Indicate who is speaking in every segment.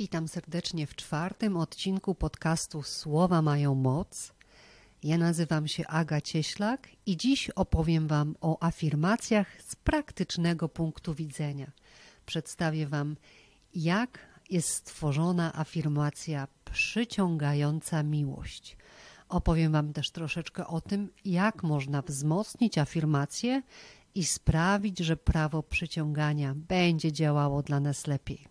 Speaker 1: Witam serdecznie w czwartym odcinku podcastu Słowa mają moc. Ja nazywam się Aga Cieślak i dziś opowiem Wam o afirmacjach z praktycznego punktu widzenia. Przedstawię Wam, jak jest stworzona afirmacja przyciągająca miłość. Opowiem Wam też troszeczkę o tym, jak można wzmocnić afirmację i sprawić, że prawo przyciągania będzie działało dla nas lepiej.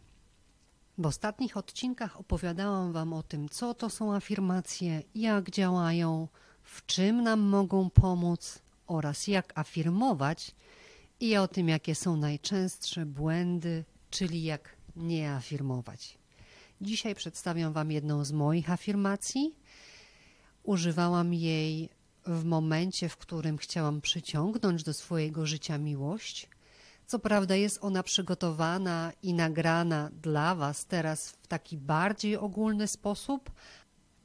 Speaker 1: W ostatnich odcinkach opowiadałam Wam o tym, co to są afirmacje, jak działają, w czym nam mogą pomóc oraz jak afirmować i o tym, jakie są najczęstsze błędy, czyli jak nie afirmować. Dzisiaj przedstawiam Wam jedną z moich afirmacji. Używałam jej w momencie, w którym chciałam przyciągnąć do swojego życia miłość. Co prawda jest ona przygotowana i nagrana dla Was teraz w taki bardziej ogólny sposób,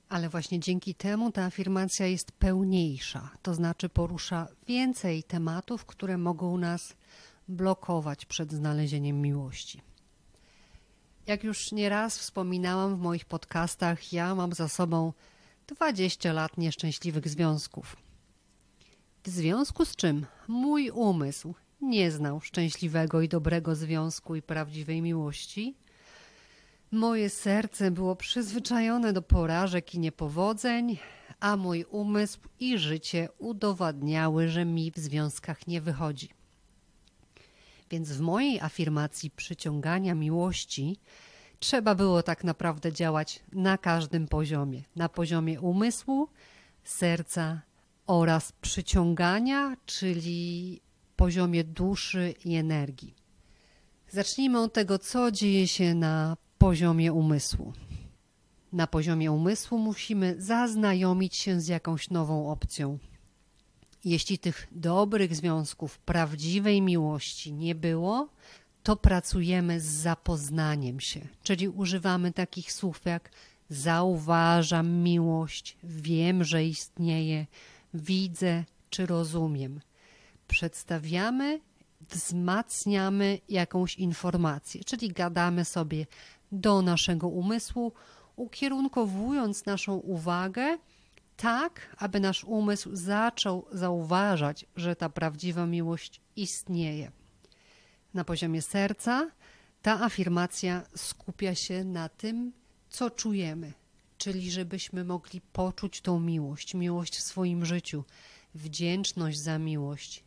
Speaker 1: ale właśnie dzięki temu ta afirmacja jest pełniejsza, to znaczy porusza więcej tematów, które mogą nas blokować przed znalezieniem miłości. Jak już nieraz wspominałam w moich podcastach, ja mam za sobą 20 lat nieszczęśliwych związków. W związku z czym mój umysł nie znał szczęśliwego i dobrego związku i prawdziwej miłości. Moje serce było przyzwyczajone do porażek i niepowodzeń, a mój umysł i życie udowadniały, że mi w związkach nie wychodzi. Więc w mojej afirmacji przyciągania miłości trzeba było tak naprawdę działać na każdym poziomie: na poziomie umysłu, serca oraz przyciągania, czyli poziomie duszy i energii. Zacznijmy od tego, co dzieje się na poziomie umysłu. Na poziomie umysłu musimy zaznajomić się z jakąś nową opcją. Jeśli tych dobrych związków, prawdziwej miłości nie było, to pracujemy z zapoznaniem się, czyli używamy takich słów jak zauważam miłość, wiem, że istnieje, widzę czy rozumiem przedstawiamy, wzmacniamy jakąś informację, czyli gadamy sobie do naszego umysłu, ukierunkowując naszą uwagę tak, aby nasz umysł zaczął zauważać, że ta prawdziwa miłość istnieje. Na poziomie serca ta afirmacja skupia się na tym, co czujemy, czyli żebyśmy mogli poczuć tą miłość, miłość w swoim życiu, wdzięczność za miłość,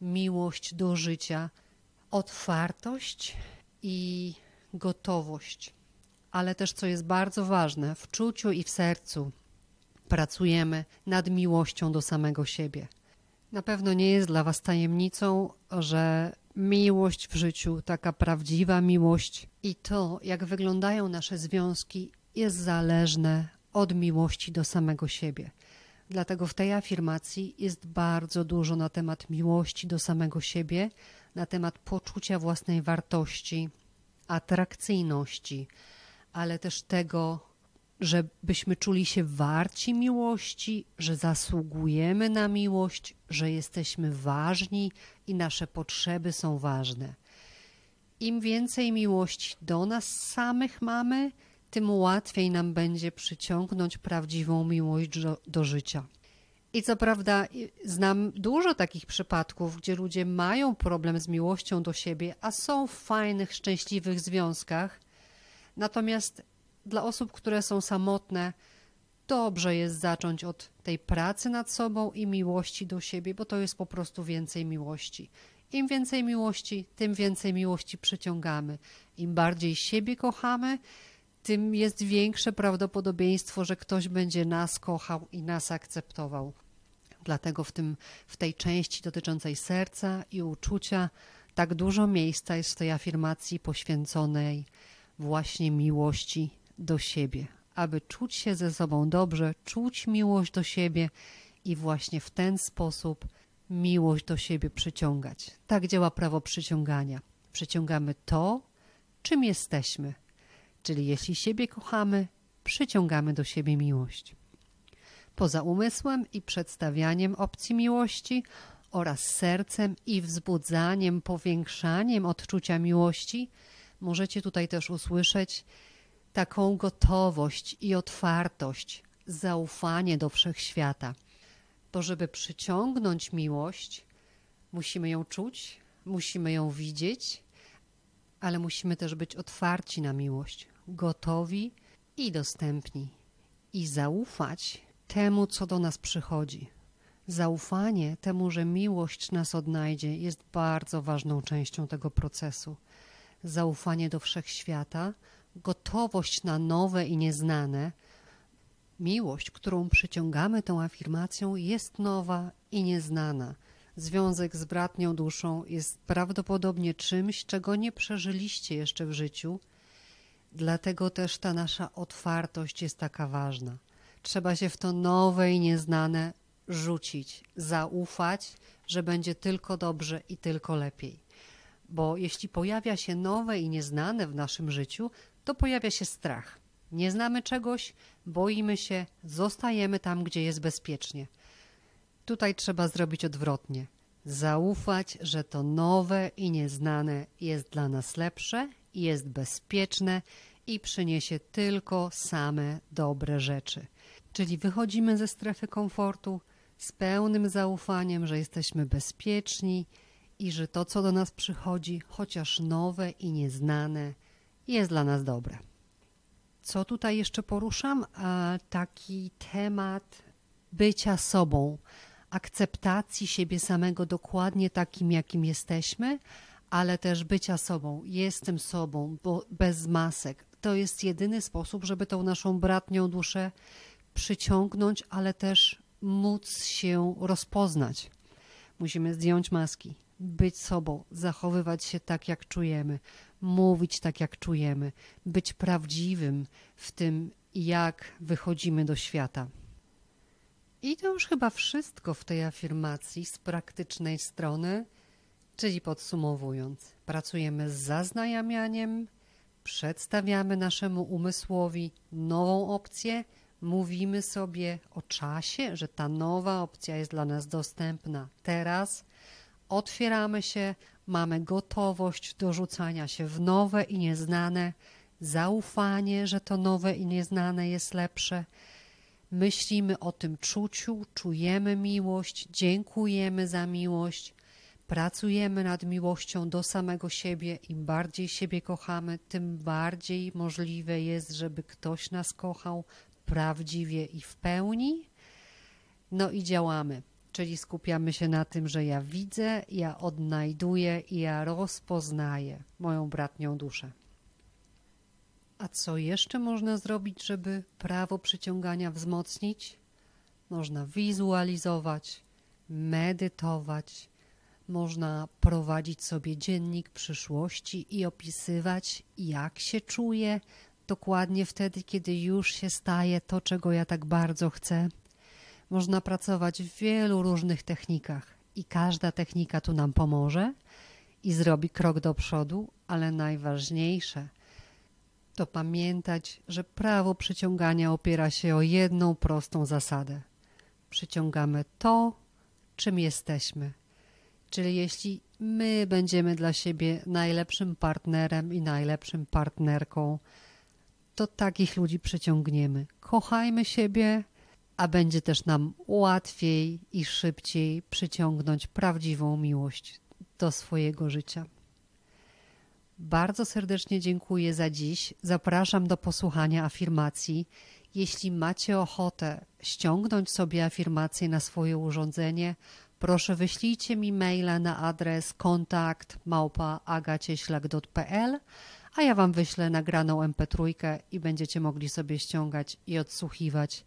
Speaker 1: miłość do życia, otwartość i gotowość. Ale też, co jest bardzo ważne, w czuciu i w sercu pracujemy nad miłością do samego siebie. Na pewno nie jest dla Was tajemnicą, że miłość w życiu, taka prawdziwa miłość i to, jak wyglądają nasze związki, jest zależne od miłości do samego siebie. Dlatego w tej afirmacji jest bardzo dużo na temat miłości do samego siebie, na temat poczucia własnej wartości, atrakcyjności, ale też tego, żebyśmy czuli się warci miłości, że zasługujemy na miłość, że jesteśmy ważni i nasze potrzeby są ważne. Im więcej miłości do nas samych mamy, tym łatwiej nam będzie przyciągnąć prawdziwą miłość do, życia. I co prawda, znam dużo takich przypadków, gdzie ludzie mają problem z miłością do siebie, a są w fajnych, szczęśliwych związkach. Natomiast dla osób, które są samotne, dobrze jest zacząć od tej pracy nad sobą i miłości do siebie, bo to jest po prostu więcej miłości. Im więcej miłości, tym więcej miłości przyciągamy. Im bardziej siebie kochamy, tym jest większe prawdopodobieństwo, że ktoś będzie nas kochał i nas akceptował. Dlatego w, tym, w tej części dotyczącej serca i uczucia tak dużo miejsca jest w tej afirmacji poświęconej właśnie miłości do siebie, aby czuć się ze sobą dobrze, czuć miłość do siebie i właśnie w ten sposób miłość do siebie przyciągać. Tak działa prawo przyciągania. Przyciągamy to, czym jesteśmy Czyli jeśli siebie kochamy, przyciągamy do siebie miłość. Poza umysłem i przedstawianiem opcji miłości oraz sercem i wzbudzaniem, powiększaniem odczucia miłości, możecie tutaj też usłyszeć taką gotowość i otwartość, zaufanie do wszechświata. Bo żeby przyciągnąć miłość, musimy ją czuć, musimy ją widzieć, ale musimy też być otwarci na miłość, gotowi i dostępni i zaufać temu, co do nas przychodzi. Zaufanie temu, że miłość nas odnajdzie, jest bardzo ważną częścią tego procesu. Zaufanie do wszechświata, gotowość na nowe i nieznane. Miłość, którą przyciągamy tą afirmacją, jest nowa i nieznana. Związek z bratnią duszą jest prawdopodobnie czymś, czego nie przeżyliście jeszcze w życiu, dlatego też ta nasza otwartość jest taka ważna. Trzeba się w to nowe i nieznane rzucić, zaufać, że będzie tylko dobrze i tylko lepiej. Bo jeśli pojawia się nowe i nieznane w naszym życiu, to pojawia się strach. Nie znamy czegoś, boimy się, zostajemy tam, gdzie jest bezpiecznie. Tutaj trzeba zrobić odwrotnie. Zaufać, że to nowe i nieznane jest dla nas lepsze, jest bezpieczne i przyniesie tylko same dobre rzeczy. Czyli wychodzimy ze strefy komfortu z pełnym zaufaniem, że jesteśmy bezpieczni i że to, co do nas przychodzi, chociaż nowe i nieznane, jest dla nas dobre. Co tutaj jeszcze poruszam? Taki temat bycia sobą, akceptacji siebie samego dokładnie takim, jakim jesteśmy, ale też bycia sobą. Jestem sobą, bo bez masek. To jest jedyny sposób, żeby tą naszą bratnią duszę przyciągnąć, ale też móc się rozpoznać. Musimy zdjąć maski, być sobą, zachowywać się tak, jak czujemy, mówić tak, jak czujemy, być prawdziwym w tym, jak wychodzimy do świata. I to już chyba wszystko w tej afirmacji z praktycznej strony, czyli podsumowując, pracujemy z zaznajamianiem, przedstawiamy naszemu umysłowi nową opcję, mówimy sobie o czasie, że ta nowa opcja jest dla nas dostępna teraz, otwieramy się, mamy gotowość do rzucania się w nowe i nieznane, zaufanie, że to nowe i nieznane jest lepsze. Myślimy o tym czuciu, czujemy miłość, dziękujemy za miłość, pracujemy nad miłością do samego siebie. Im bardziej siebie kochamy, tym bardziej możliwe jest, żeby ktoś nas kochał prawdziwie i w pełni. No i działamy czyli skupiamy się na tym, że ja widzę, ja odnajduję i ja rozpoznaję moją bratnią duszę. A co jeszcze można zrobić, żeby prawo przyciągania wzmocnić? Można wizualizować, medytować, można prowadzić sobie dziennik przyszłości i opisywać, jak się czuję dokładnie wtedy, kiedy już się staje to, czego ja tak bardzo chcę. Można pracować w wielu różnych technikach i każda technika tu nam pomoże i zrobi krok do przodu, ale najważniejsze to pamiętać, że prawo przyciągania opiera się o jedną prostą zasadę. Przyciągamy to, czym jesteśmy. Czyli jeśli my będziemy dla siebie najlepszym partnerem i najlepszym partnerką, to takich ludzi przyciągniemy. Kochajmy siebie, a będzie też nam łatwiej i szybciej przyciągnąć prawdziwą miłość do swojego życia. Bardzo serdecznie dziękuję za dziś. Zapraszam do posłuchania afirmacji. Jeśli macie ochotę ściągnąć sobie afirmację na swoje urządzenie, proszę wyślijcie mi maila na adres kontakt małpa.agacieślak.pl a ja Wam wyślę nagraną mp3 i będziecie mogli sobie ściągać i odsłuchiwać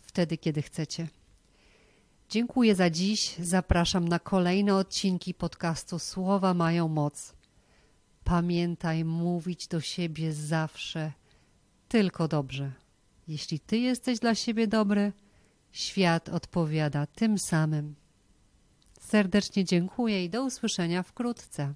Speaker 1: wtedy, kiedy chcecie. Dziękuję za dziś. Zapraszam na kolejne odcinki podcastu Słowa mają moc. Pamiętaj mówić do siebie zawsze tylko dobrze. Jeśli ty jesteś dla siebie dobry, świat odpowiada tym samym. Serdecznie dziękuję i do usłyszenia wkrótce.